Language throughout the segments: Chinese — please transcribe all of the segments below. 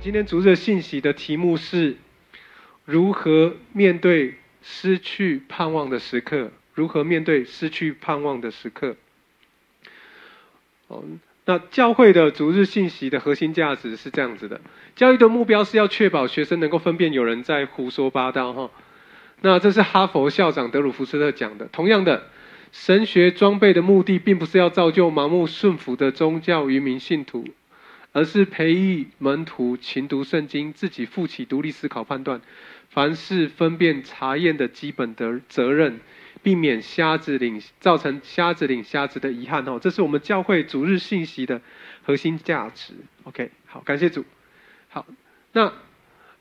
今天逐日信息的题目是如何面对失去盼望的时刻？如何面对失去盼望的时刻？哦，那教会的逐日信息的核心价值是这样子的：教育的目标是要确保学生能够分辨有人在胡说八道。哈，那这是哈佛校长德鲁福斯特讲的。同样的，神学装备的目的并不是要造就盲目顺服的宗教愚民信徒。而是培育门徒勤读圣经，自己负起独立思考判断，凡事分辨查验的基本的责任，避免瞎子领造成瞎子领瞎子的遗憾哦，这是我们教会主日信息的核心价值。OK，好，感谢主。好，那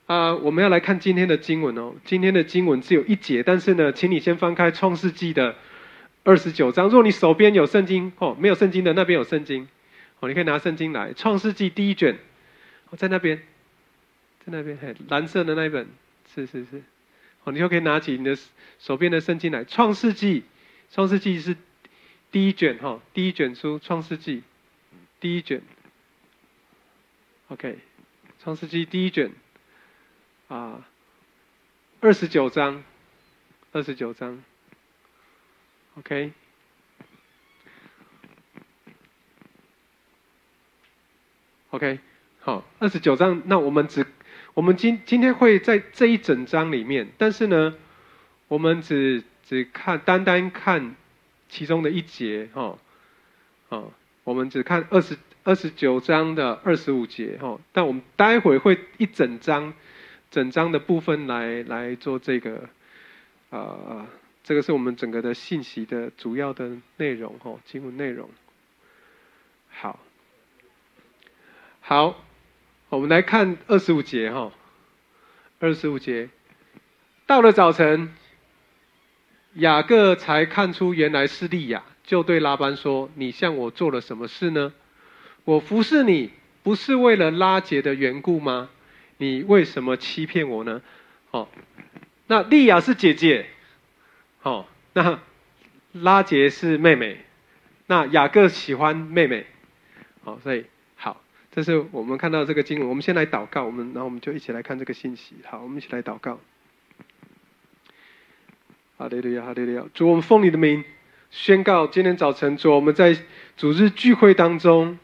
啊，我们要来看今天的经文哦。今天的经文只有一节，但是呢，请你先翻开创世纪的二十九章。若你手边有圣经哦，没有圣经的那边有圣经。哦，你可以拿圣经来，《创世纪》第一卷，哦，在那边，在那边，嘿，蓝色的那一本，是是是，哦，你就可以拿起你的手边的圣经来，《创世纪》，《创世纪》是第一卷哈，第一卷书，《创世纪》第一卷，OK，《创世纪》第一卷，啊，二十九章，二十九章，OK。OK，好，二十九章。那我们只，我们今今天会在这一整章里面，但是呢，我们只只看单单看其中的一节，哈，好，我们只看二十二十九章的二十五节，哈。但我们待会会一整章，整章的部分来来做这个，啊，这个是我们整个的信息的主要的内容，哈，经文内容。好。好，我们来看二十五节哈。二十五节，到了早晨，雅各才看出原来是利亚，就对拉班说：“你向我做了什么事呢？我服侍你不是为了拉杰的缘故吗？你为什么欺骗我呢？”哦，那利亚是姐姐，哦，那拉杰是妹妹，那雅各喜欢妹妹，好，所以。这是我们看到这个经文，我们先来祷告，我们然后我们就一起来看这个信息。好，我们一起来祷告。哈利路亚，哈利路亚！主，我们奉你的名宣告，今天早晨，主，我们在主日聚会当中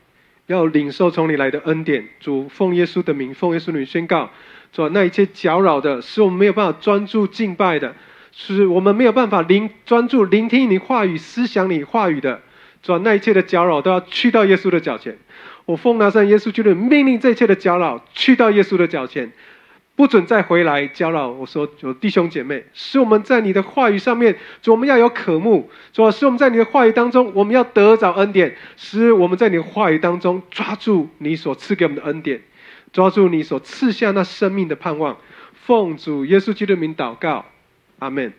要领受从你来的恩典。主，奉耶稣的名，奉耶稣的名宣告，主，那一切搅扰的，使我们没有办法专注敬拜的，是我们没有办法聆专注聆听你话语、思想你话语的，主，那一切的搅扰都要去到耶稣的脚前。我奉拿上耶稣基督命令，这一切的搅扰去到耶稣的脚前，不准再回来搅扰。我说，有弟兄姐妹，使我们在你的话语上面，主我们要有渴慕，主使我们在你的话语当中，我们要得着恩典，使我们在你的话语当中抓住你所赐给我们的恩典，抓住你所赐下那生命的盼望。奉主耶稣基督名祷告，阿门。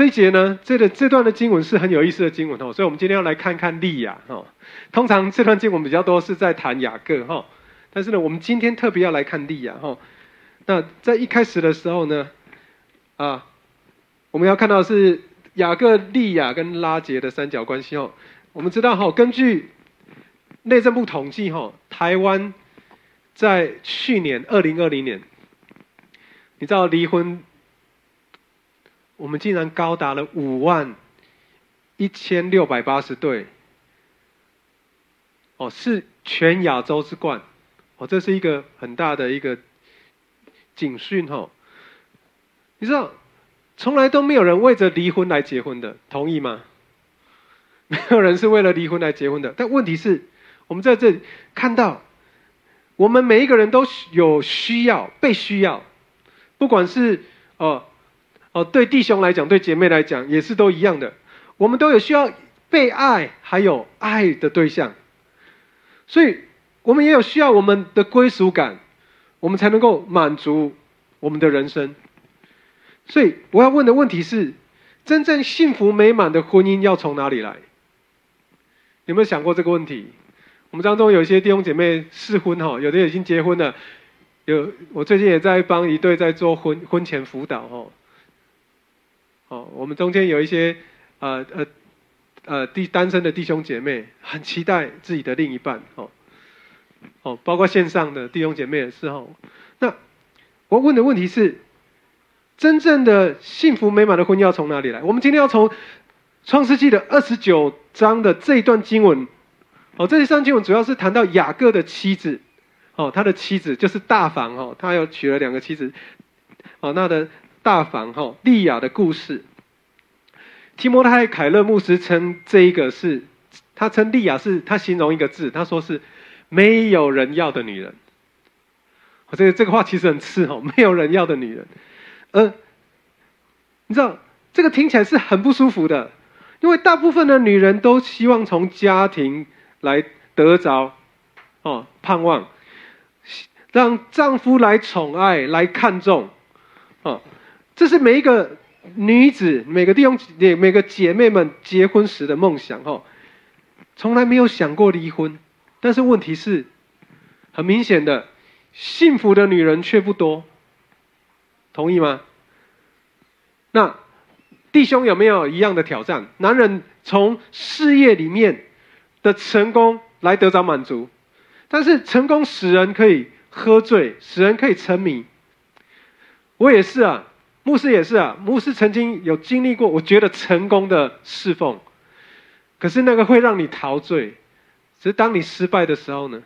这一节呢，这个这段的经文是很有意思的经文哦，所以我们今天要来看看利亚哈。通常这段经文比较多是在谈雅各哈，但是呢，我们今天特别要来看利亚哈。那在一开始的时候呢，啊，我们要看到是雅各、利亚跟拉杰的三角关系哦。我们知道哈，根据内政部统计哈，台湾在去年二零二零年，你知道离婚。我们竟然高达了五万一千六百八十对，哦，是全亚洲之冠，哦，这是一个很大的一个警讯哈。你知道，从来都没有人为着离婚来结婚的，同意吗？没有人是为了离婚来结婚的。但问题是，我们在这里看到，我们每一个人都有需要被需要，不管是哦。哦，对弟兄来讲，对姐妹来讲，也是都一样的。我们都有需要被爱，还有爱的对象，所以我们也有需要我们的归属感，我们才能够满足我们的人生。所以我要问的问题是：真正幸福美满的婚姻要从哪里来？有没有想过这个问题？我们当中有一些弟兄姐妹试婚哈，有的已经结婚了，有我最近也在帮一对在做婚婚前辅导哈。哦，我们中间有一些呃呃呃弟单身的弟兄姐妹，很期待自己的另一半哦。哦，包括线上的弟兄姐妹也是哦。那我问的问题是，真正的幸福美满的婚姻要从哪里来？我们今天要从创世纪的二十九章的这一段经文，哦，这一段经文主要是谈到雅各的妻子，哦，他的妻子就是大房哦，他又娶了两个妻子，哦，那的大房哈利亚的故事。提摩太凯勒牧师称这一个是，他称利亚是他形容一个字，他说是没有人要的女人。我这个这个话其实很刺哦，没有人要的女人，呃，你知道这个听起来是很不舒服的，因为大部分的女人都希望从家庭来得着哦盼望，让丈夫来宠爱来看重，哦，这是每一个。女子每个弟兄、每每个姐妹们结婚时的梦想，哈，从来没有想过离婚。但是问题是，很明显的，幸福的女人却不多。同意吗？那弟兄有没有一样的挑战？男人从事业里面的成功来得着满足，但是成功使人可以喝醉，使人可以沉迷。我也是啊。牧师也是啊，牧师曾经有经历过，我觉得成功的侍奉，可是那个会让你陶醉。只是当你失败的时候呢？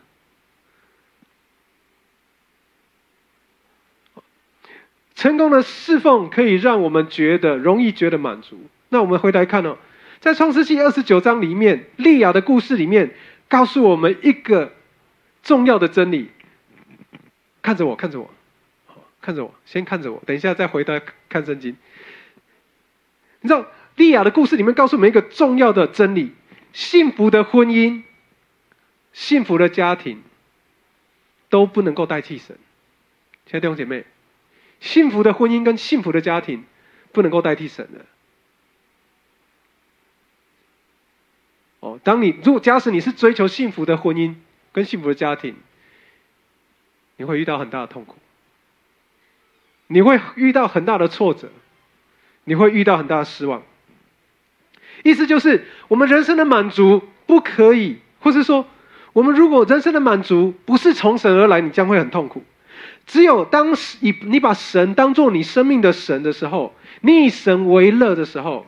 成功的侍奉可以让我们觉得容易觉得满足。那我们回来看哦，在创世纪二十九章里面，利亚的故事里面，告诉我们一个重要的真理。看着我，看着我。看着我，先看着我，等一下再回答看圣经。你知道利亚的故事里面告诉我们一个重要的真理：幸福的婚姻、幸福的家庭都不能够代替神。亲爱的弟兄姐妹，幸福的婚姻跟幸福的家庭不能够代替神的。哦，当你如果假使你是追求幸福的婚姻跟幸福的家庭，你会遇到很大的痛苦。你会遇到很大的挫折，你会遇到很大的失望。意思就是，我们人生的满足不可以，或是说，我们如果人生的满足不是从神而来，你将会很痛苦。只有当以你把神当做你生命的神的时候，你以神为乐的时候，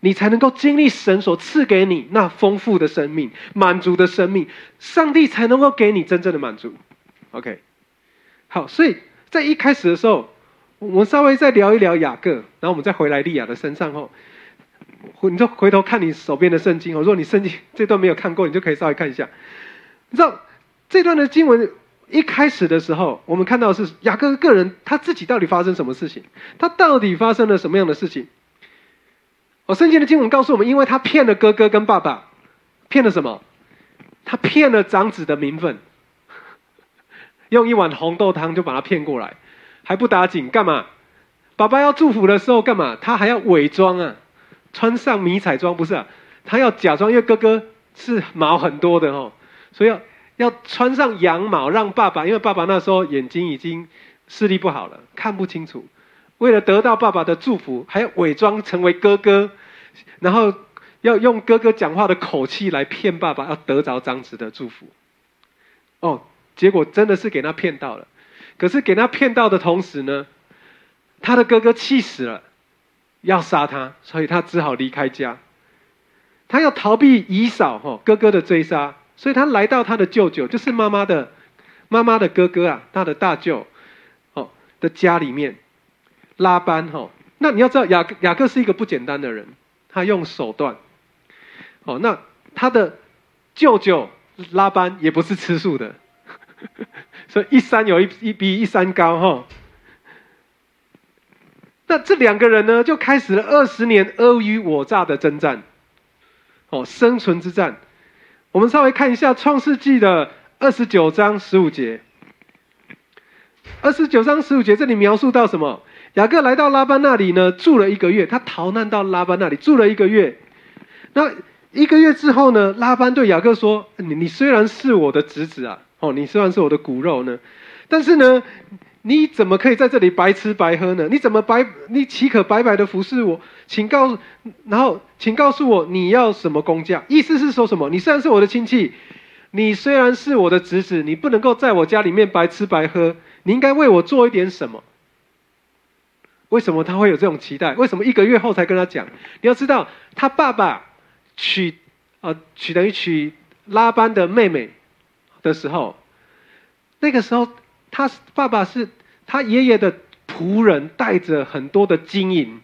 你才能够经历神所赐给你那丰富的生命、满足的生命，上帝才能够给你真正的满足。OK，好，所以。在一开始的时候，我们稍微再聊一聊雅各，然后我们再回来利亚的身上后，你就回头看你手边的圣经哦。如果你圣经这段没有看过，你就可以稍微看一下。你知道这段的经文一开始的时候，我们看到是雅各个人他自己到底发生什么事情？他到底发生了什么样的事情？我，圣经的经文告诉我们，因为他骗了哥哥跟爸爸，骗了什么？他骗了长子的名分。用一碗红豆汤就把他骗过来，还不打紧，干嘛？爸爸要祝福的时候干嘛？他还要伪装啊，穿上迷彩装不是啊？他要假装，因为哥哥是毛很多的哦，所以要要穿上羊毛，让爸爸，因为爸爸那时候眼睛已经视力不好了，看不清楚。为了得到爸爸的祝福，还要伪装成为哥哥，然后要用哥哥讲话的口气来骗爸爸，要得着张子的祝福。哦。结果真的是给他骗到了，可是给他骗到的同时呢，他的哥哥气死了，要杀他，所以他只好离开家。他要逃避姨嫂哈哥哥的追杀，所以他来到他的舅舅，就是妈妈的妈妈的哥哥啊，他的大舅哦的家里面。拉班哈，那你要知道雅雅各是一个不简单的人，他用手段。哦，那他的舅舅拉班也不是吃素的。所以一山有一一比一山高哈，那这两个人呢，就开始了二十年尔虞我诈的征战，哦，生存之战。我们稍微看一下《创世纪》的二十九章十五节。二十九章十五节这里描述到什么？雅各来到拉班那里呢，住了一个月。他逃难到拉班那里住了一个月。那一个月之后呢，拉班对雅各说：“你你虽然是我的侄子啊。”你虽然是我的骨肉呢，但是呢，你怎么可以在这里白吃白喝呢？你怎么白？你岂可白白的服侍我？请告诉，然后请告诉我你要什么工价？意思是说什么？你虽然是我的亲戚，你虽然是我的侄子，你不能够在我家里面白吃白喝，你应该为我做一点什么。为什么他会有这种期待？为什么一个月后才跟他讲？你要知道，他爸爸娶呃娶等于娶拉班的妹妹的时候，那个时候他爸爸是他爷爷的仆人，带着很多的金银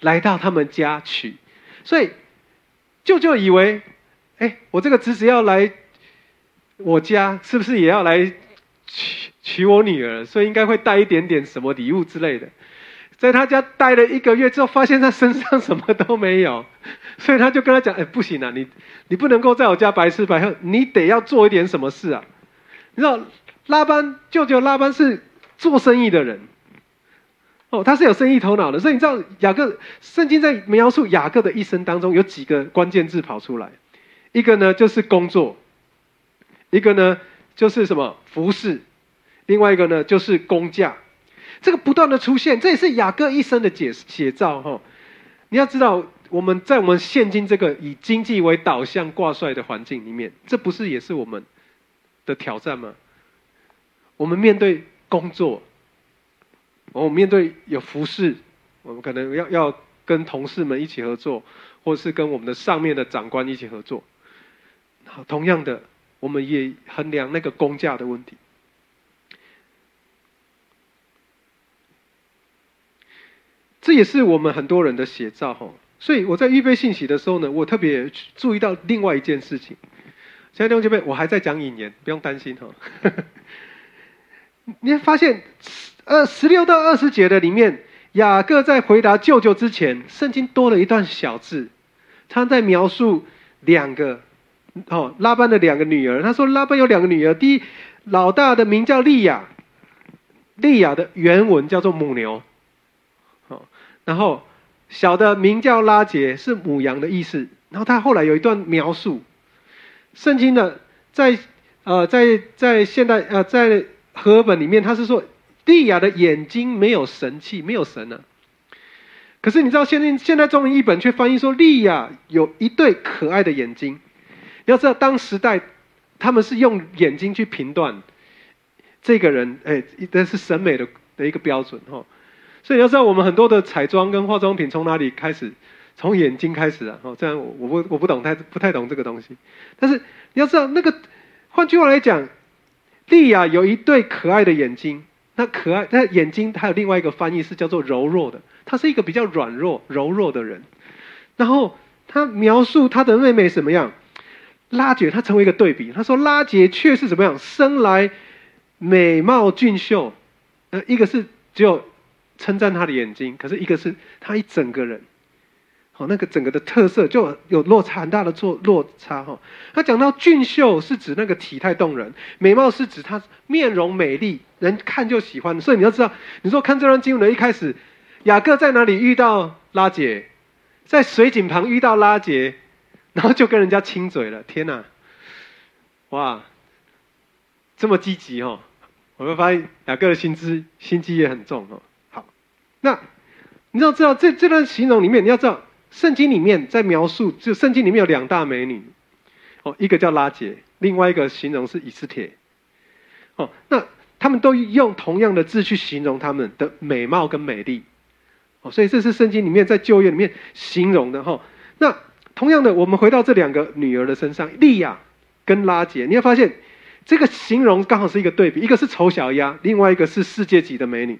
来到他们家娶，所以舅舅以为，哎，我这个侄子要来我家，是不是也要来娶娶我女儿？所以应该会带一点点什么礼物之类的。在他家待了一个月之后，发现他身上什么都没有，所以他就跟他讲：“哎，不行啊，你你不能够在我家白吃白喝，你得要做一点什么事啊！”你知道拉班舅舅拉班是做生意的人，哦，他是有生意头脑的，所以你知道雅各圣经在描述雅各的一生当中有几个关键字跑出来，一个呢就是工作，一个呢就是什么？服饰，另外一个呢就是工价。这个不断的出现，这也是雅各一生的写写照哈。你要知道，我们在我们现今这个以经济为导向挂帅的环境里面，这不是也是我们的挑战吗？我们面对工作，我们面对有服饰，我们可能要要跟同事们一起合作，或是跟我们的上面的长官一起合作。同样的，我们也衡量那个工价的问题。这也是我们很多人的写照哈，所以我在预备信息的时候呢，我特别注意到另外一件事情。亲爱的弟兄姐妹，我还在讲引言，不用担心哈。你会发现，二十六到二十节的里面，雅各在回答舅舅之前，圣经多了一段小字，他在描述两个哦拉班的两个女儿。他说拉班有两个女儿，第一老大的名叫利亚，利亚的原文叫做母牛。然后，小的名叫拉杰，是母羊的意思。然后他后来有一段描述，圣经的在呃在在现代呃在和本里面，他是说利亚的眼睛没有神气，没有神呢。可是你知道，现在现在中文译本却翻译说利亚有一对可爱的眼睛。要知道，当时代他们是用眼睛去评断这个人，哎，这是审美的的一个标准哈。所以你要知道，我们很多的彩妆跟化妆品从哪里开始？从眼睛开始啊！哦，这样我不我不懂太不太懂这个东西。但是你要知道，那个换句话来讲，莉亚有一对可爱的眼睛。那可爱，那眼睛还有另外一个翻译是叫做柔弱的。她是一个比较软弱、柔弱的人。然后他描述他的妹妹什么样？拉杰，他成为一个对比。他说拉杰却是怎么样？生来美貌俊秀。呃，一个是只有。称赞他的眼睛，可是一个是他一整个人，好，那个整个的特色就有落差很大的做落差哈。他讲到俊秀是指那个体态动人，美貌是指他面容美丽，人看就喜欢。所以你要知道，你说看这段经文的一开始，雅各在哪里遇到拉杰，在水井旁遇到拉杰，然后就跟人家亲嘴了。天哪，哇，这么积极哦！我会发现雅各的心机心机也很重哦。那你要知道，这这段形容里面，你要知道，圣经里面在描述，就圣经里面有两大美女，哦，一个叫拉杰，另外一个形容是以斯帖，哦，那他们都用同样的字去形容他们的美貌跟美丽，哦，所以这是圣经里面在旧约里面形容的哈。那同样的，我们回到这两个女儿的身上，利亚跟拉杰，你会发现这个形容刚好是一个对比，一个是丑小鸭，另外一个是世界级的美女。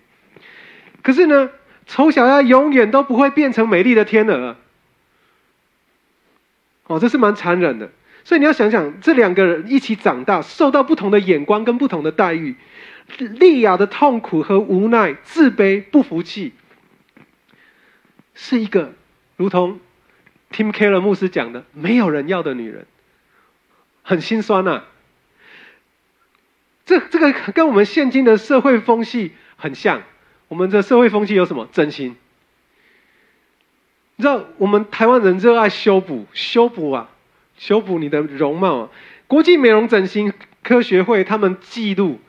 可是呢，丑小鸭永远都不会变成美丽的天鹅。哦，这是蛮残忍的。所以你要想想，这两个人一起长大，受到不同的眼光跟不同的待遇，莉亚的痛苦和无奈、自卑、不服气，是一个如同 Tim Keller 牧师讲的，没有人要的女人，很心酸呐。这这个跟我们现今的社会风气很像。我们的社会风气有什么？整形。你知道，我们台湾人热爱修补，修补啊，修补你的容貌啊。国际美容整形科学会他们记录，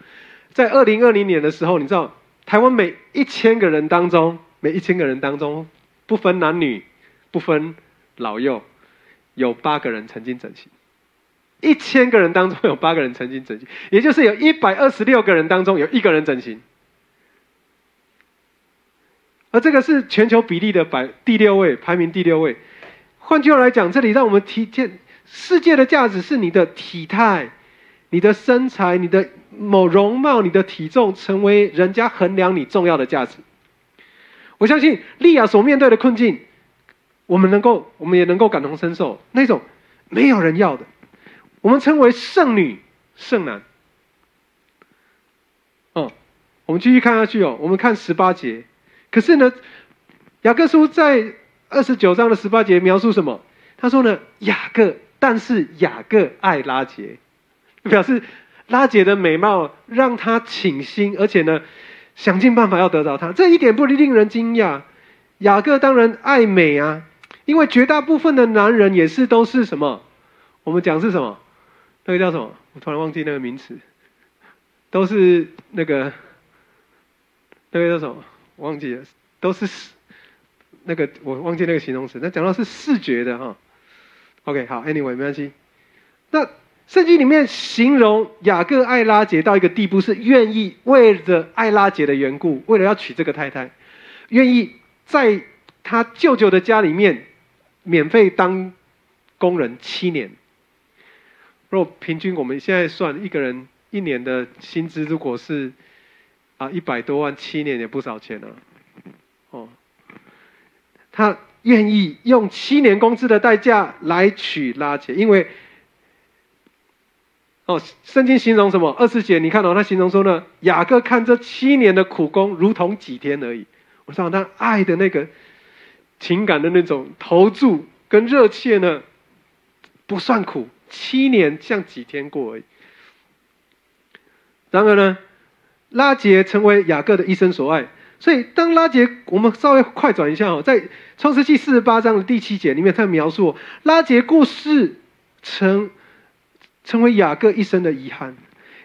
在二零二零年的时候，你知道，台湾每一千个人当中，每一千个人当中，不分男女，不分老幼，有八个人曾经整形。一千个人当中有八个人曾经整形，也就是有一百二十六个人当中有一个人整形。而这个是全球比例的百第六位，排名第六位。换句话来讲，这里让我们体现世界的价值是你的体态、你的身材、你的某容貌、你的体重，成为人家衡量你重要的价值。我相信利亚所面对的困境，我们能够，我们也能够感同身受。那种没有人要的，我们称为剩女、剩男。哦，我们继续看下去哦，我们看十八节。可是呢，雅各书在二十九章的十八节描述什么？他说呢，雅各，但是雅各爱拉杰，表示拉杰的美貌让他倾心，而且呢，想尽办法要得到她。这一点不令人惊讶。雅各当然爱美啊，因为绝大部分的男人也是都是什么？我们讲是什么？那个叫什么？我突然忘记那个名词，都是那个那个叫什么？忘记了，都是那个我忘记那个形容词。那讲到是视觉的哈。OK，好，Anyway，没关系。那圣经里面形容雅各爱拉杰到一个地步，是愿意为了爱拉杰的缘故，为了要娶这个太太，愿意在他舅舅的家里面免费当工人七年。若平均我们现在算一个人一年的薪资，如果是。啊，一百多万七年也不少钱啊，哦，他愿意用七年工资的代价来娶拉杰，因为，哦，圣经形容什么？二十节你看到他形容说呢，雅各看这七年的苦工如同几天而已。我知道他爱的那个情感的那种投注跟热切呢，不算苦，七年像几天过而已。然而呢？拉杰成为雅各的一生所爱，所以当拉杰，我们稍微快转一下哦，在创世纪四十八章的第七节里面，他描述拉杰过世成成为雅各一生的遗憾。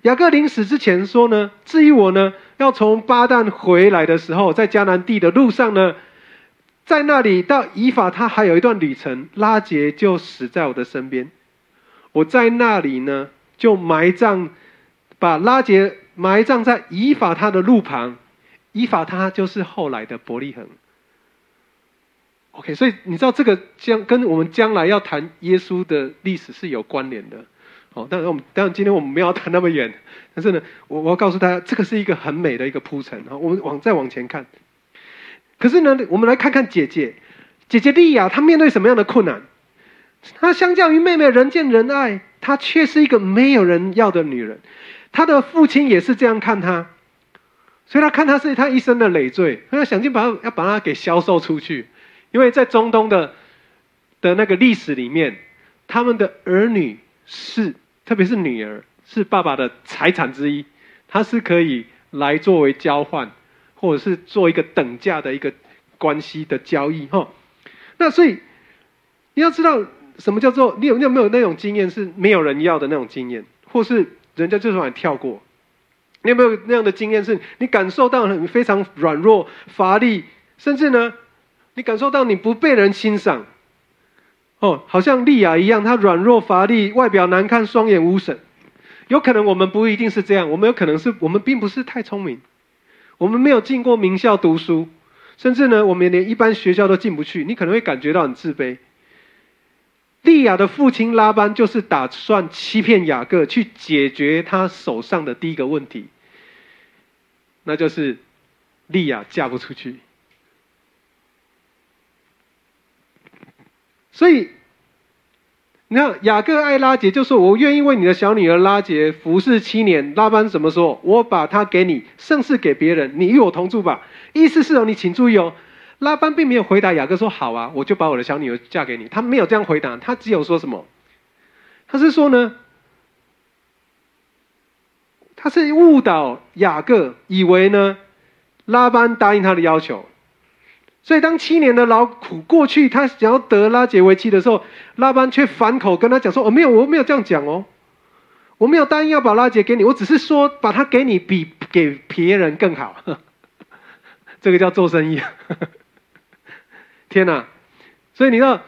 雅各临死之前说呢：“至于我呢，要从巴旦回来的时候，在迦南地的路上呢，在那里到以法，他还有一段旅程，拉杰就死在我的身边。我在那里呢，就埋葬，把拉杰。”埋葬在以法他的路旁，以法他就是后来的伯利恒。OK，所以你知道这个将跟我们将来要谈耶稣的历史是有关联的。哦，但是我们当然今天我们没有谈那么远，但是呢，我我要告诉大家，这个是一个很美的一个铺陈啊。我们往再往前看，可是呢，我们来看看姐姐，姐姐莉亚她面对什么样的困难？她相较于妹妹人见人爱，她却是一个没有人要的女人。他的父亲也是这样看他，所以他看他是他一生的累赘，他要想尽办法要把他给销售出去，因为在中东的的那个历史里面，他们的儿女是，特别是女儿是爸爸的财产之一，他是可以来作为交换，或者是做一个等价的一个关系的交易哈。那所以你要知道什么叫做你有你有没有那种经验是没有人要的那种经验，或是？人家就是让你跳过，你有没有那样的经验？是你感受到你非常软弱、乏力，甚至呢，你感受到你不被人欣赏。哦，好像莉亚一样，她软弱乏力，外表难看，双眼无神。有可能我们不一定是这样，我们有可能是我们并不是太聪明，我们没有进过名校读书，甚至呢，我们连一般学校都进不去。你可能会感觉到很自卑。利亚的父亲拉班就是打算欺骗雅各，去解决他手上的第一个问题，那就是利亚嫁不出去。所以，你看雅各爱拉杰，就说：“我愿意为你的小女儿拉杰服侍七年。”拉班怎么说？我把她给你，盛世给别人，你与我同住吧。意思是哦，你请注意哦。拉班并没有回答雅各说：“好啊，我就把我的小女儿嫁给你。”他没有这样回答，他只有说什么？他是说呢，他是误导雅各，以为呢拉班答应他的要求。所以当七年的劳苦过去，他想要得拉结为妻的时候，拉班却反口跟他讲说：“哦，没有，我没有这样讲哦，我没有答应要把拉结给你，我只是说把他给你比给别人更好。”这个叫做生意。天呐！所以你知道，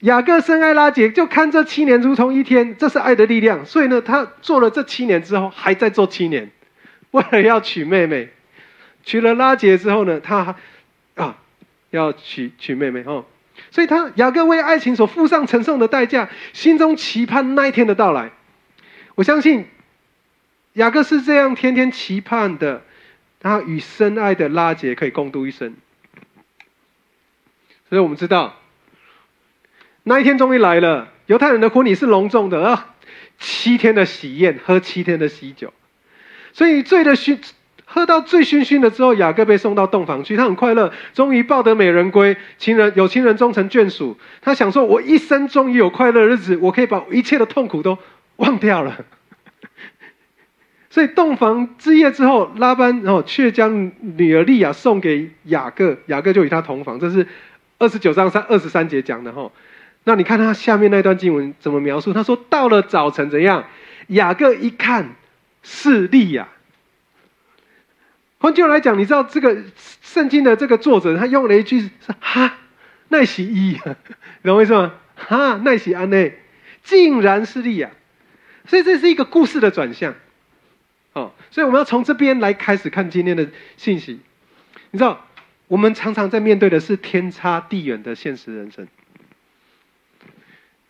雅各深爱拉杰，就看这七年如同一天，这是爱的力量。所以呢，他做了这七年之后，还在做七年，为了要娶妹妹。娶了拉杰之后呢，他啊要娶娶妹妹哦。所以他雅各为爱情所付上承受的代价，心中期盼那一天的到来。我相信雅各是这样天天期盼的，他与深爱的拉杰可以共度一生。所以我们知道。那一天终于来了，犹太人的婚礼是隆重的啊，七天的喜宴，喝七天的喜酒，所以醉的醺，喝到醉醺醺的之后，雅各被送到洞房去，他很快乐，终于抱得美人归，情人有情人终成眷属，他想说，我一生终于有快乐日子，我可以把一切的痛苦都忘掉了。所以洞房之夜之后，拉班然后却将女儿利亚送给雅各，雅各就与他同房，这是二十九章三二十三节讲的哈。那你看他下面那段经文怎么描述？他说：“到了早晨怎样？雅各一看是利亚。换句话来讲，你知道这个圣经的这个作者他用了一句是哈奈喜伊，懂我意思吗？哈奈喜安内，竟然是利亚。所以这是一个故事的转向。哦，所以我们要从这边来开始看今天的信息。你知道，我们常常在面对的是天差地远的现实人生。”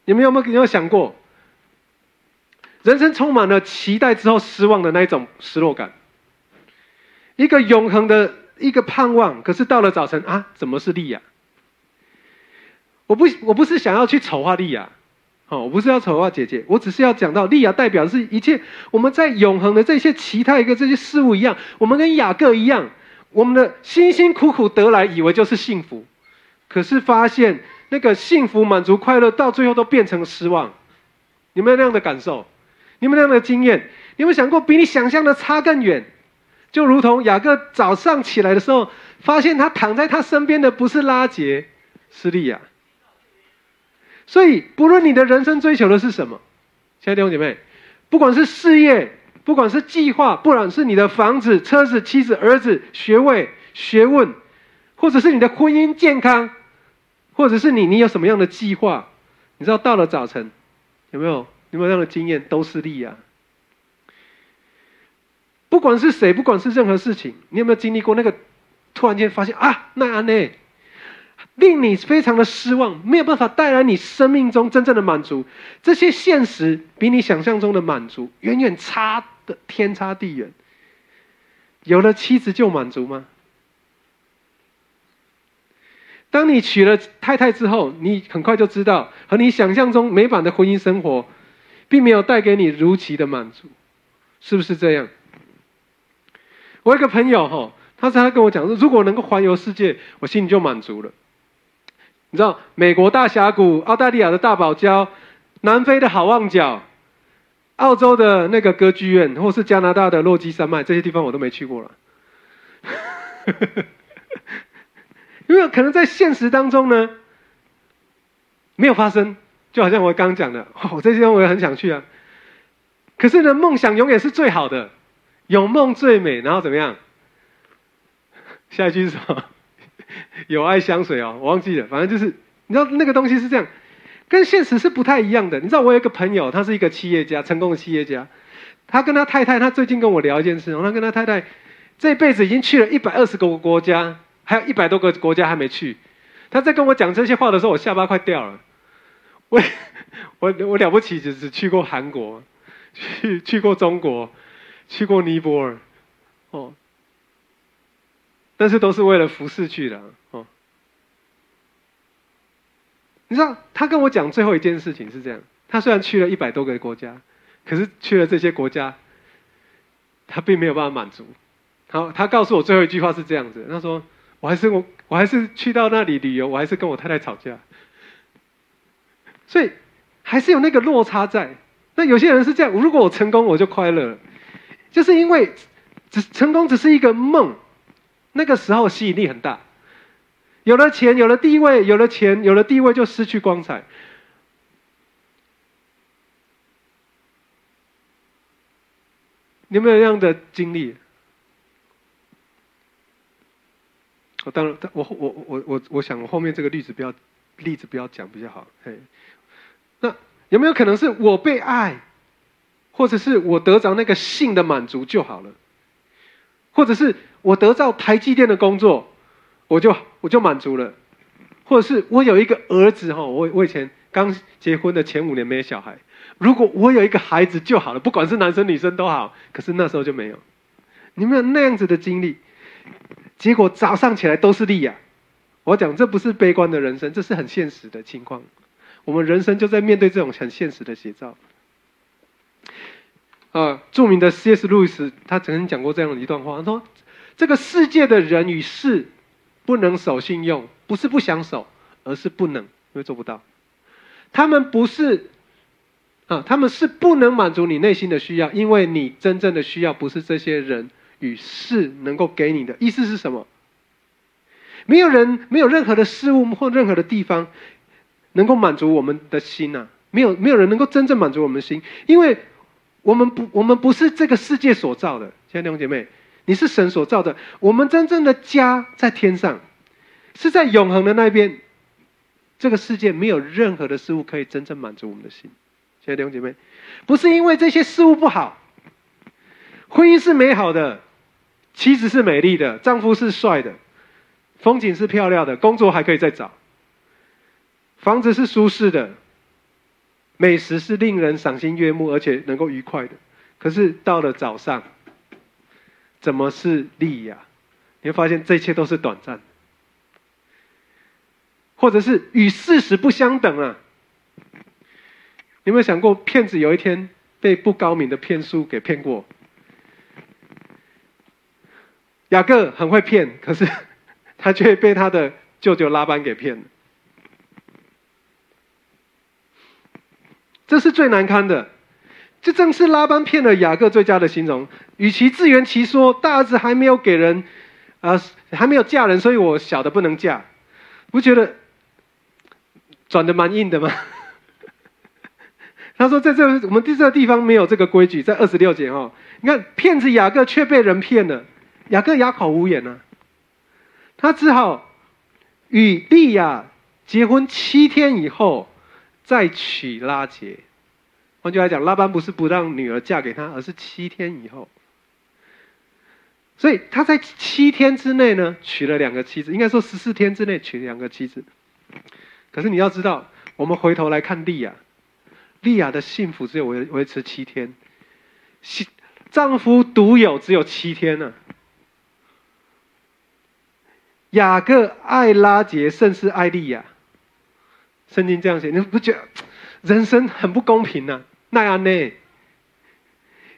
你们有没有有没有想过，人生充满了期待之后失望的那一种失落感？一个永恒的一个盼望，可是到了早晨啊，怎么是利亚？我不我不是想要去丑化利亚，哦，我不是要丑化姐姐，我只是要讲到利亚代表是一切我们在永恒的这些其他一个这些事物一样，我们跟雅各一样，我们的辛辛苦苦得来，以为就是幸福，可是发现。那个幸福、满足、快乐，到最后都变成失望。有没有那样的感受？有没有那样的经验？有没有想过比你想象的差更远？就如同雅各早上起来的时候，发现他躺在他身边的不是拉杰，是利亚。所以，不论你的人生追求的是什么，亲爱的弟兄姐妹，不管是事业，不管是计划，不管是你的房子、车子、妻子、儿子、学位、学问，或者是你的婚姻、健康。或者是你，你有什么样的计划？你知道到了早晨，有没有有没有这样的经验？都是利啊！不管是谁，不管是任何事情，你有没有经历过那个突然间发现啊，那安呢，令你非常的失望，没有办法带来你生命中真正的满足？这些现实比你想象中的满足远远差的天差地远。有了妻子就满足吗？当你娶了太太之后，你很快就知道，和你想象中美满的婚姻生活，并没有带给你如期的满足，是不是这样？我一个朋友哈，他他跟我讲说，如果能够环游世界，我心里就满足了。你知道，美国大峡谷、澳大利亚的大堡礁、南非的好望角、澳洲的那个歌剧院，或是加拿大的落基山脉，这些地方我都没去过了。因为可能在现实当中呢，没有发生，就好像我刚刚讲的，哦，这些我也很想去啊。可是呢，梦想永远是最好的，有梦最美。然后怎么样？下一句是什么？有爱香水哦，我忘记了。反正就是，你知道那个东西是这样，跟现实是不太一样的。你知道我有一个朋友，他是一个企业家，成功的企业家。他跟他太太，他最近跟我聊一件事，他跟他太太这辈子已经去了一百二十个国家。还有一百多个国家还没去，他在跟我讲这些话的时候，我下巴快掉了。我我我了不起，只是去过韩国，去去过中国，去过尼泊尔，哦，但是都是为了服侍去的哦。你知道，他跟我讲最后一件事情是这样：他虽然去了一百多个国家，可是去了这些国家，他并没有办法满足。好，他告诉我最后一句话是这样子：他说。我还是我，我还是去到那里旅游，我还是跟我太太吵架，所以还是有那个落差在。那有些人是这样：如果我成功，我就快乐了，就是因为只成功只是一个梦，那个时候吸引力很大。有了钱，有了地位，有了钱，有了地位就失去光彩。你有没有这样的经历？我当然，我我我我我想，我后面这个例子不要例子不要讲比较好。嘿，那有没有可能是我被爱，或者是我得着那个性的满足就好了？或者是我得到台积电的工作，我就我就满足了？或者是我有一个儿子哈，我我以前刚结婚的前五年没有小孩，如果我有一个孩子就好了，不管是男生女生都好。可是那时候就没有，你们有那样子的经历，结果早上起来都是利亚。我讲这不是悲观的人生，这是很现实的情况。我们人生就在面对这种很现实的写照。啊，著名的 C.S. 路易斯他曾经讲过这样的一段话，他说：“这个世界的人与事不能守信用，不是不想守，而是不能，因为做不到。他们不是啊，他们是不能满足你内心的需要，因为你真正的需要不是这些人与事能够给你的。意思是什么？”没有人，没有任何的事物或任何的地方，能够满足我们的心呐。没有，没有人能够真正满足我们的心，因为我们不，我们不是这个世界所造的。亲爱的弟兄姐妹，你是神所造的。我们真正的家在天上，是在永恒的那边。这个世界没有任何的事物可以真正满足我们的心。亲爱的弟兄姐妹，不是因为这些事物不好，婚姻是美好的，妻子是美丽的，丈夫是帅的。风景是漂亮的，工作还可以再找。房子是舒适的，美食是令人赏心悦目，而且能够愉快的。可是到了早上，怎么是利呀？你会发现这一切都是短暂，或者是与事实不相等啊？有没有想过，骗子有一天被不高明的骗术给骗过？雅各很会骗，可是。他却被他的舅舅拉班给骗了，这是最难堪的。这正是拉班骗了雅各最佳的形容。与其自圆其说，大儿子还没有给人，啊，还没有嫁人，所以我小的不能嫁，不觉得转的蛮硬的吗？他说，在这我们这个地方没有这个规矩，在二十六节哦，你看骗子雅各却被人骗了，雅各哑口无言呢。他只好与利亚结婚七天以后再娶拉结。换句话讲，拉班不是不让女儿嫁给他，而是七天以后。所以他在七天之内呢，娶了两个妻子，应该说十四天之内娶两个妻子。可是你要知道，我们回头来看利亚，利亚的幸福只有维维持七天，丈夫独有只有七天呢。雅各爱拉杰甚是爱利亚，圣经这样写，你不觉得人生很不公平呢？那安内？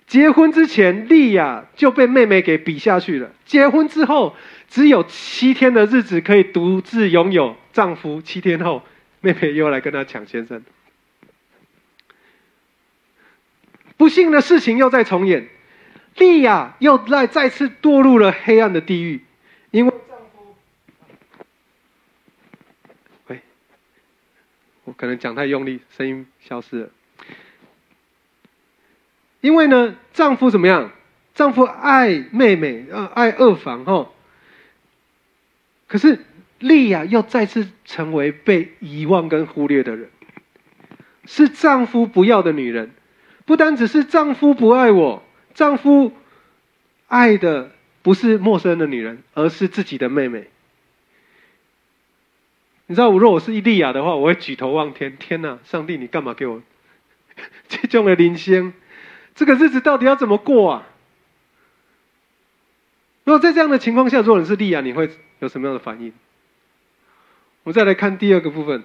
结婚之前，利亚就被妹妹给比下去了；结婚之后，只有七天的日子可以独自拥有丈夫，七天后，妹妹又来跟他抢先生。不幸的事情又在重演，利亚又再再次堕入了黑暗的地狱，因为喂。我可能讲太用力，声音消失了。因为呢，丈夫怎么样？丈夫爱妹妹，呃，爱二房哈。可是莉亚又再次成为被遗忘跟忽略的人，是丈夫不要的女人。不单只是丈夫不爱我，丈夫爱的不是陌生的女人，而是自己的妹妹。你知道，我若我是伊利亚的话，我会举头望天。天哪，上帝，你干嘛给我 这种的铃声？这个日子到底要怎么过啊？如果在这样的情况下，如果你是利亚，你会有什么样的反应？我们再来看第二个部分。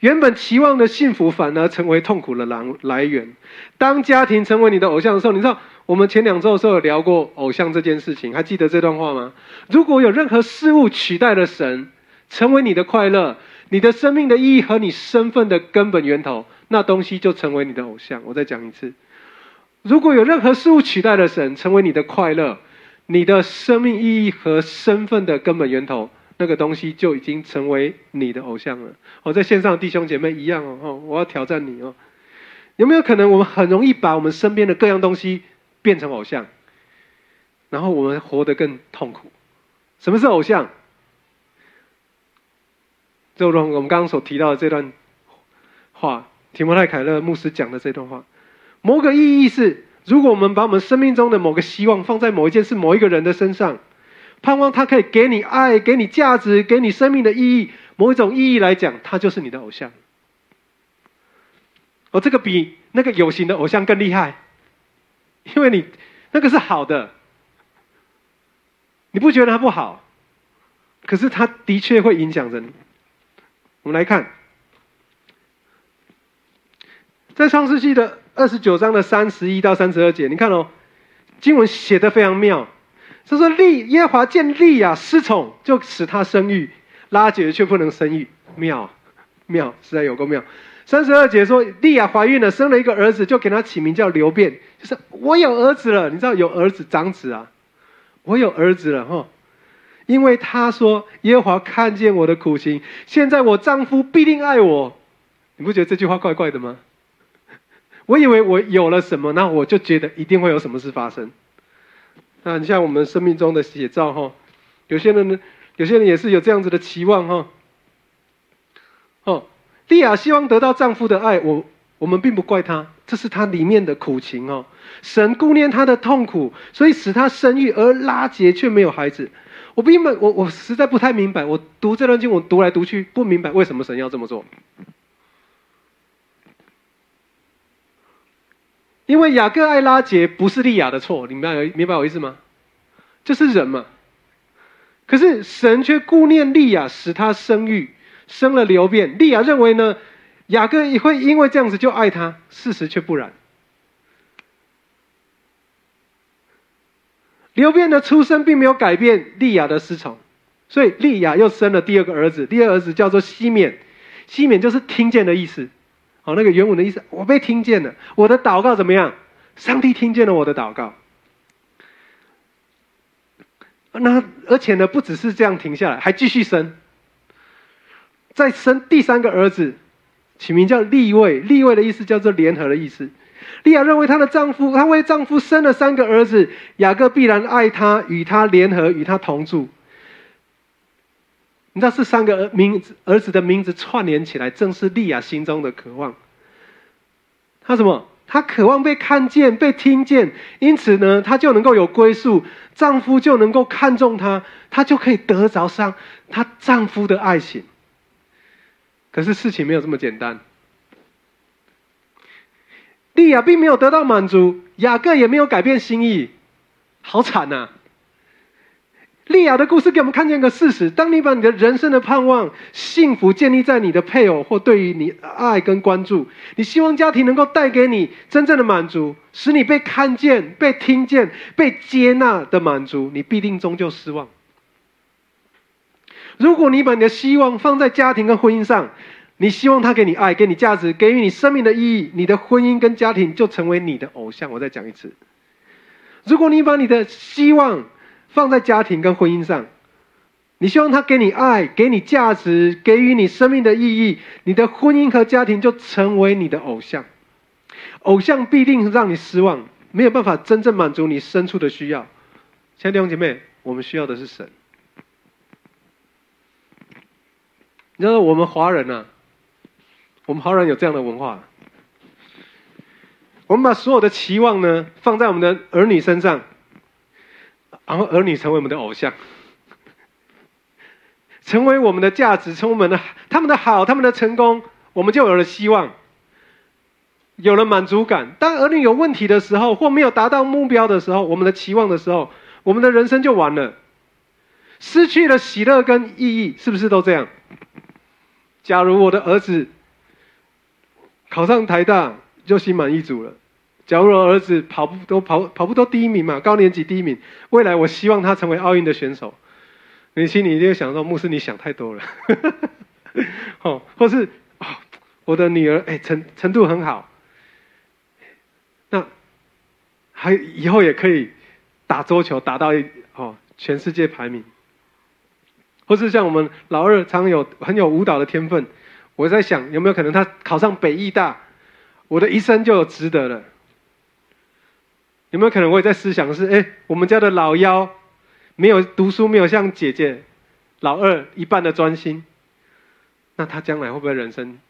原本期望的幸福，反而成为痛苦的来来源。当家庭成为你的偶像的时候，你知道，我们前两周的时候有聊过偶像这件事情，还记得这段话吗？如果有任何事物取代了神。成为你的快乐，你的生命的意义和你身份的根本源头，那东西就成为你的偶像。我再讲一次，如果有任何事物取代了神，成为你的快乐，你的生命意义和身份的根本源头，那个东西就已经成为你的偶像了。我在线上弟兄姐妹一样哦，我要挑战你哦，有没有可能我们很容易把我们身边的各样东西变成偶像，然后我们活得更痛苦？什么是偶像？就如我们刚刚所提到的这段话，提摩太凯勒牧师讲的这段话，某个意义是，如果我们把我们生命中的某个希望放在某一件事、某一个人的身上，盼望他可以给你爱、给你价值、给你生命的意义，某一种意义来讲，他就是你的偶像。哦，这个比那个有形的偶像更厉害，因为你那个是好的，你不觉得它不好？可是它的确会影响人。我们来看，在创世纪的二十九章的三十一到三十二节，你看哦，经文写的非常妙。他说：“利耶华见利亚失宠，就使他生育；拉结却不能生育。妙，妙，实在有够妙。”三十二节说，利亚怀孕了，生了一个儿子，就给他起名叫刘辩，就是我有儿子了。你知道有儿子长子啊，我有儿子了哈。因为他说耶和华看见我的苦情，现在我丈夫必定爱我。你不觉得这句话怪怪的吗？我以为我有了什么，那我就觉得一定会有什么事发生。那你像我们生命中的写照哈，有些人呢，有些人也是有这样子的期望哈。哦，利亚希望得到丈夫的爱，我我们并不怪她，这是她里面的苦情哦。神顾念她的痛苦，所以使她生育，而拉结却没有孩子。我不明白，我我实在不太明白。我读这段经，我读来读去不明白为什么神要这么做。因为雅各爱拉结不是利亚的错，你明白明白我意思吗？就是人嘛。可是神却顾念利亚，使他生育，生了流变。利亚认为呢，雅各也会因为这样子就爱他，事实却不然。刘辩的出生并没有改变利亚的失宠，所以利亚又生了第二个儿子。第二个儿子叫做西缅，西缅就是听见的意思。好，那个原文的意思，我被听见了，我的祷告怎么样？上帝听见了我的祷告。那而且呢，不只是这样停下来，还继续生，再生第三个儿子，起名叫立位。立位的意思叫做联合的意思。利亚认为她的丈夫，她为丈夫生了三个儿子，雅各必然爱她，与她联合，与她同住。你知道，这三个儿名字儿子的名字串联起来，正是利亚心中的渴望。她什么？她渴望被看见、被听见，因此呢，她就能够有归宿，丈夫就能够看重她，她就可以得着上她丈夫的爱情。可是事情没有这么简单。利亚并没有得到满足，雅各也没有改变心意，好惨呐！利亚的故事给我们看见一个事实：当你把你的人生的盼望、幸福建立在你的配偶或对于你爱跟关注，你希望家庭能够带给你真正的满足，使你被看见、被听见、被接纳的满足，你必定终究失望。如果你把你的希望放在家庭跟婚姻上，你希望他给你爱，给你价值，给予你生命的意义，你的婚姻跟家庭就成为你的偶像。我再讲一次，如果你把你的希望放在家庭跟婚姻上，你希望他给你爱，给你价值，给予你生命的意义，你的婚姻和家庭就成为你的偶像。偶像必定让你失望，没有办法真正满足你深处的需要。亲爱的弟兄姐妹，我们需要的是神。你知道我们华人呢？我们华人有这样的文化，我们把所有的期望呢放在我们的儿女身上，然后儿女成为我们的偶像，成为我们的价值，成为我们的他们的好，他们的成功，我们就有了希望，有了满足感。当儿女有问题的时候，或没有达到目标的时候，我们的期望的时候，我们的人生就完了，失去了喜乐跟意义，是不是都这样？假如我的儿子。考上台大就心满意足了。假如儿子跑步都跑跑步都第一名嘛，高年级第一名，未来我希望他成为奥运的选手。你心里就想说，牧师你想太多了。哦，或是哦，我的女儿哎程程度很好，那还以后也可以打桌球打到哦全世界排名。或是像我们老二常有很有舞蹈的天分。我在想有没有可能他考上北艺大，我的一生就有值得了。有没有可能我也在思想是，哎，我们家的老幺没有读书，没有像姐姐老二一半的专心，那他将来会不会人生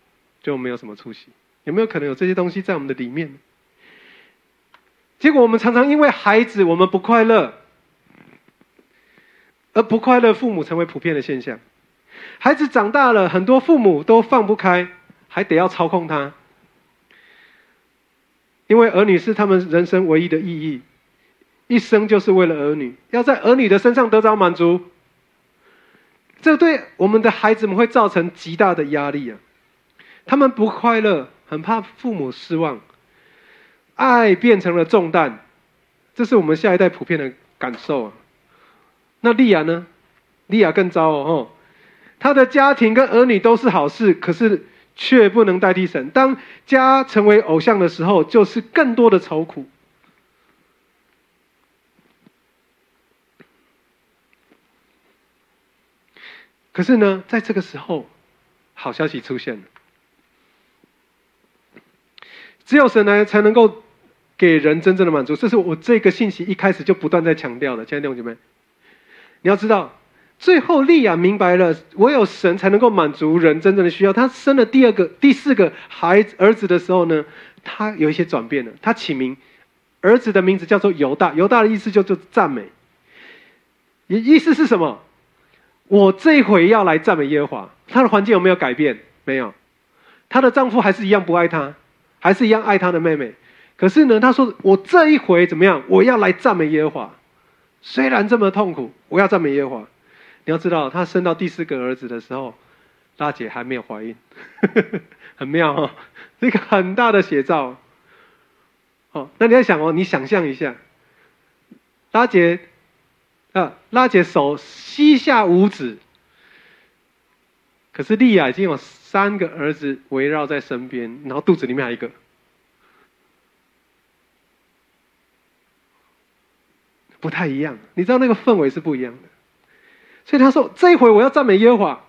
就没有什么出息？有没有可能有这些东西在我们的里面？结果我们常常因为孩子我们不快乐，而不快乐父母成为普遍的现象。孩子长大了，很多父母都放不开，还得要操控他，因为儿女是他们人生唯一的意义，一生就是为了儿女，要在儿女的身上得到满足。这对我们的孩子们会造成极大的压力啊！他们不快乐，很怕父母失望，爱变成了重担，这是我们下一代普遍的感受啊。那莉亚呢？莉亚更糟哦，她的家庭跟儿女都是好事，可是却不能代替神。当家成为偶像的时候，就是更多的愁苦。可是呢，在这个时候，好消息出现了。只有神来才能够给人真正的满足，这是我这个信息一开始就不断在强调的，亲爱的弟兄姐妹。你要知道，最后利亚明白了，唯有神才能够满足人真正的需要。他生了第二个、第四个孩子儿子的时候呢，他有一些转变了。他起名儿子的名字叫做犹大，犹大的意思就叫赞美。意意思是什么？我这一回要来赞美耶和华，他的环境有没有改变？没有，她的丈夫还是一样不爱她，还是一样爱她的妹妹。可是呢，他说我这一回怎么样？我要来赞美耶和华，虽然这么痛苦，我要赞美耶和华。你要知道，她生到第四个儿子的时候，拉姐还没有怀孕，很妙哈，一个很大的写照。哦，那你要想哦，你想象一下，拉姐。啊，拉姐手膝下无子，可是利亚已经有三个儿子围绕在身边，然后肚子里面还一个，不太一样。你知道那个氛围是不一样的，所以他说这一回我要赞美耶和华。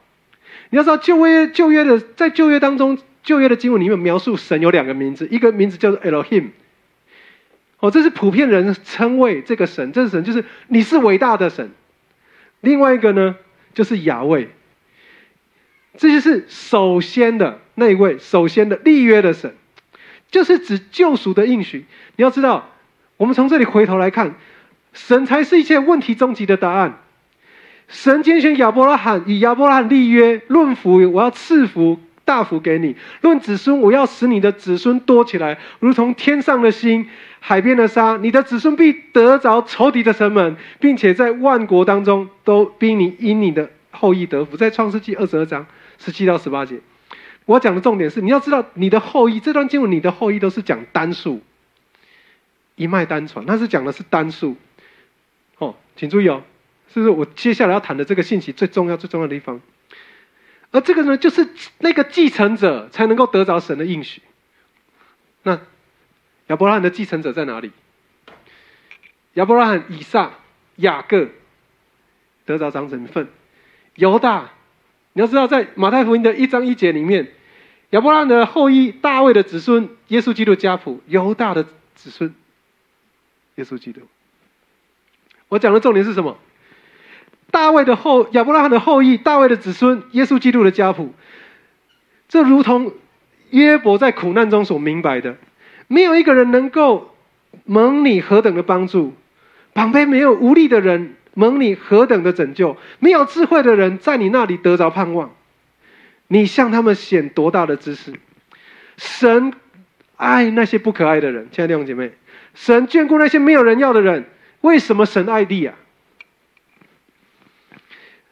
你要知道旧约旧约的在旧约当中，旧约的经文里面描述神有两个名字，一个名字叫做 Elohim。哦，这是普遍人称谓这个神，这个神就是你是伟大的神。另外一个呢，就是亚卫，这就是首先的那一位，首先的立约的神，就是指救赎的应许。你要知道，我们从这里回头来看，神才是一切问题终极的答案。神拣选亚伯拉罕，与亚伯拉罕立约，论福，我要赐福。大福给你，论子孙，我要使你的子孙多起来，如同天上的星、海边的沙。你的子孙必得着仇敌的城门，并且在万国当中都逼你因你的后裔得福。在创世纪二十二章十七到十八节，我讲的重点是你要知道你的后裔。这段经文你的后裔都是讲单数，一脉单传，那是讲的是单数。哦，请注意哦，是不是我接下来要谈的这个信息最重要、最重要的地方？而这个呢，就是那个继承者才能够得着神的应许。那亚伯拉罕的继承者在哪里？亚伯拉罕、以撒、雅各得着长子份。犹大，你要知道，在马太福音的一章一节里面，亚伯拉罕的后裔大卫的子孙，耶稣基督家谱，犹大的子孙，耶稣基督。我讲的重点是什么？大卫的后，亚伯拉罕的后裔，大卫的子孙，耶稣基督的家谱，这如同约伯在苦难中所明白的，没有一个人能够蒙你何等的帮助，旁边没有无力的人蒙你何等的拯救，没有智慧的人在你那里得着盼望，你向他们显多大的知识？神爱那些不可爱的人，亲爱的弟兄姐妹，神眷顾那些没有人要的人，为什么神爱地啊？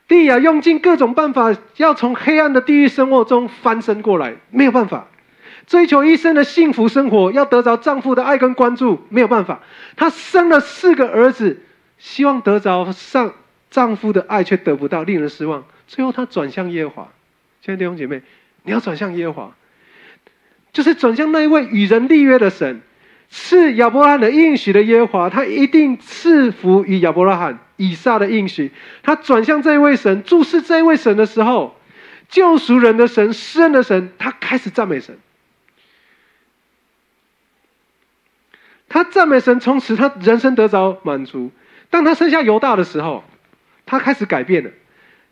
利亚用尽各种办法，要从黑暗的地狱生活中翻身过来，没有办法；追求一生的幸福生活，要得着丈夫的爱跟关注，没有办法。她生了四个儿子，希望得着上丈夫的爱，却得不到，令人失望。最后，她转向耶和华。亲爱的弟兄姐妹，你要转向耶和华，就是转向那一位与人立约的神。是亚伯拉罕的应许的耶和华，他一定赐福于亚伯拉罕、以撒的应许。他转向这一位神，注视这一位神的时候，救赎人的神、施恩的神，他开始赞美神。他赞美神，从此他人生得着满足。当他生下犹大的时候，他开始改变了。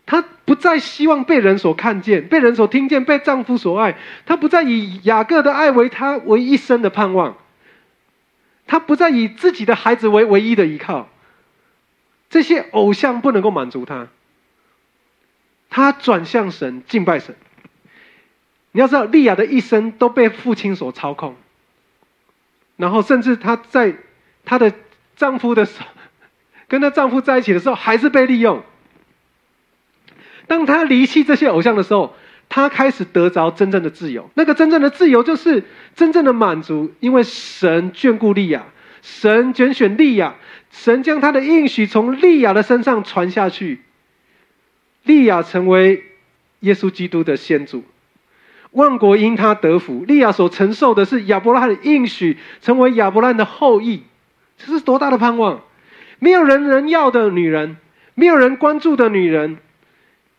她不再希望被人所看见、被人所听见、被丈夫所爱。她不再以雅各的爱为她为一生的盼望。她不再以自己的孩子为唯一的依靠。这些偶像不能够满足她。她转向神，敬拜神。你要知道，利亚的一生都被父亲所操控，然后甚至她在她的丈夫的时候，跟她丈夫在一起的时候，还是被利用。当她离弃这些偶像的时候，他开始得着真正的自由。那个真正的自由，就是真正的满足，因为神眷顾利亚，神拣选利亚，神将他的应许从利亚的身上传下去，利亚成为耶稣基督的先祖。万国因他得福，利亚所承受的是亚伯拉罕的应许，成为亚伯拉罕的后裔，这是多大的盼望！没有人能要的女人，没有人关注的女人，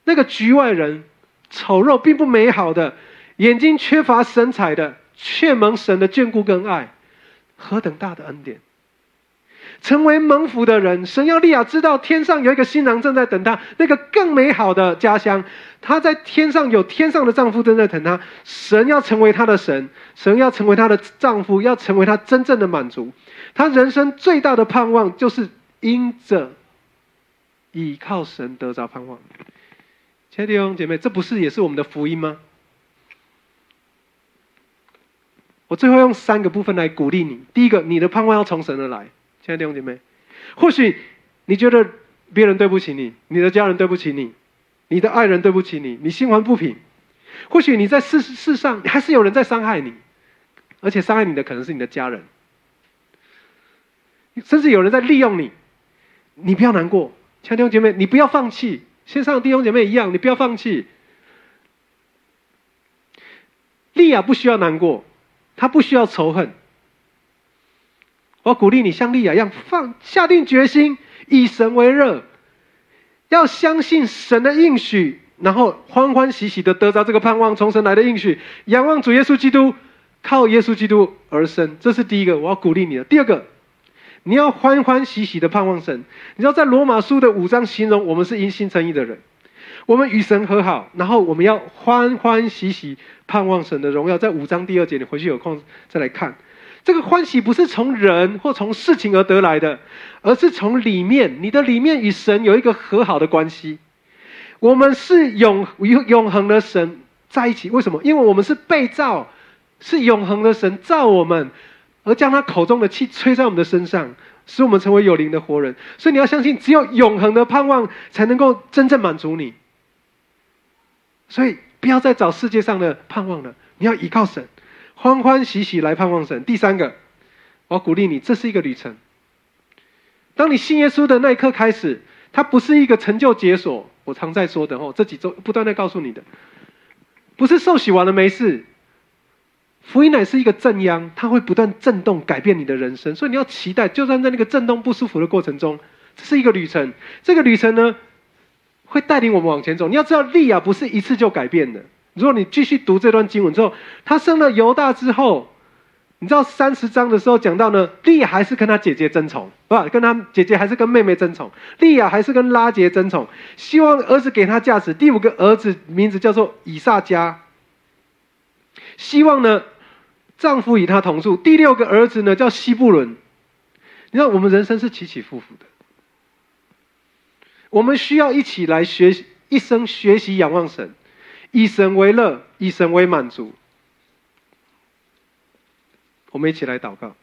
那个局外人，丑陋并不美好的，眼睛缺乏神采的，却蒙神的眷顾跟爱，何等大的恩典！成为蒙福的人，神要利亚知道天上有一个新郎正在等他，那个更美好的家乡。他在天上有天上的丈夫正在等她。神要成为她的神，神要成为她的丈夫，要成为她真正的满足。她人生最大的盼望就是因着倚靠神得着盼望。亲爱的弟兄姐妹，这不是也是我们的福音吗？我最后用三个部分来鼓励你。第一个，你的盼望要从神而来。亲爱的弟兄姐妹，或许你觉得别人对不起你，你的家人对不起你，你的爱人对不起你，你心怀不平。或许你在世世上还是有人在伤害你，而且伤害你的可能是你的家人，甚至有人在利用你。你不要难过，亲爱的弟兄姐妹，你不要放弃。线上的弟兄姐妹一样，你不要放弃。利亚不需要难过，他不需要仇恨。我鼓励你像利亚一样放下定决心，以神为乐，要相信神的应许，然后欢欢喜喜的得着这个盼望从神来的应许，仰望主耶稣基督，靠耶稣基督而生。这是第一个，我要鼓励你的。第二个，你要欢欢喜喜的盼望神。你知道，在罗马书的五章形容我们是因信称义的人，我们与神和好，然后我们要欢欢喜喜盼望神的荣耀。在五章第二节，你回去有空再来看。这个欢喜不是从人或从事情而得来的，而是从里面，你的里面与神有一个和好的关系。我们是永永永恒的神在一起，为什么？因为我们是被造，是永恒的神造我们，而将他口中的气吹在我们的身上，使我们成为有灵的活人。所以你要相信，只有永恒的盼望才能够真正满足你。所以不要再找世界上的盼望了，你要依靠神。欢欢喜喜来盼望神。第三个，我鼓励你，这是一个旅程。当你信耶稣的那一刻开始，它不是一个成就解锁。我常在说的哦，这几周不断的告诉你的，不是受洗完了没事。福音乃是一个正央，它会不断震动，改变你的人生。所以你要期待，就算在那个震动不舒服的过程中，这是一个旅程。这个旅程呢，会带领我们往前走。你要知道，利亚不是一次就改变的。如果你继续读这段经文之后，他生了犹大之后，你知道三十章的时候讲到呢，利亚还是跟他姐姐争宠，不，跟他姐姐还是跟妹妹争宠，利亚还是跟拉杰争宠，希望儿子给他价值。第五个儿子名字叫做以撒加，希望呢丈夫与他同住。第六个儿子呢叫西布伦。你知道我们人生是起起伏伏的，我们需要一起来学习，一生学习仰望神。以神为乐，以神为满足。我们一起来祷告。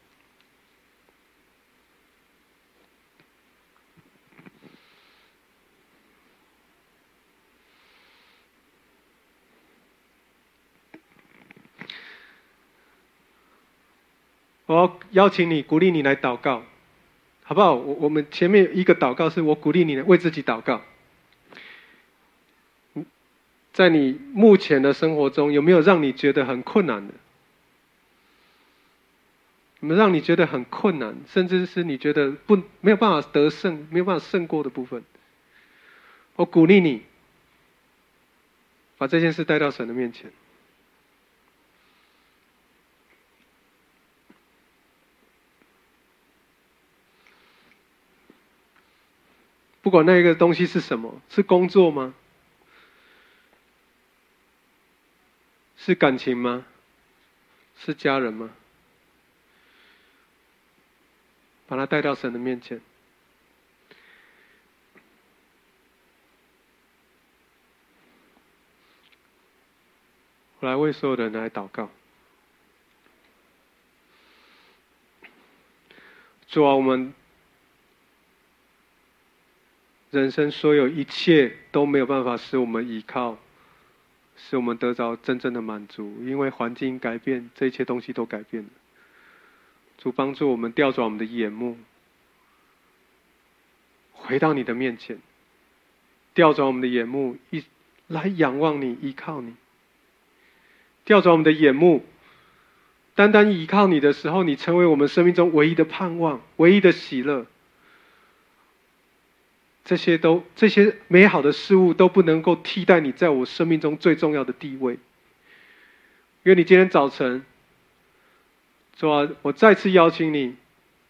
我要邀请你，鼓励你来祷告，好不好？我我们前面一个祷告是我鼓励你为自己祷告。嗯在你目前的生活中，有没有让你觉得很困难的？有没有让你觉得很困难，甚至是你觉得不没有办法得胜、没有办法胜过的部分？我鼓励你，把这件事带到神的面前。不管那个东西是什么，是工作吗？是感情吗？是家人吗？把它带到神的面前。我来为所有的人来祷告。主啊，我们人生所有一切都没有办法使我们依靠，使我们得着真正的满足，因为环境改变，这一切东西都改变了。主帮助我们调转我们的眼目，回到你的面前，调转我们的眼目，一来仰望你，依靠你。调转我们的眼目，单单依靠你的时候，你成为我们生命中唯一的盼望，唯一的喜乐。这些都这些美好的事物都不能够替代你在我生命中最重要的地位。愿你今天早晨，主啊，我再次邀请你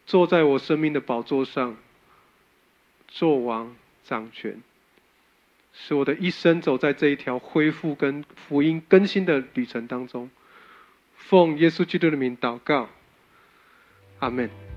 坐在我生命的宝座上，做王掌权。使我的一生走在这一条恢复跟福音更新的旅程当中，奉耶稣基督的名祷告，阿门。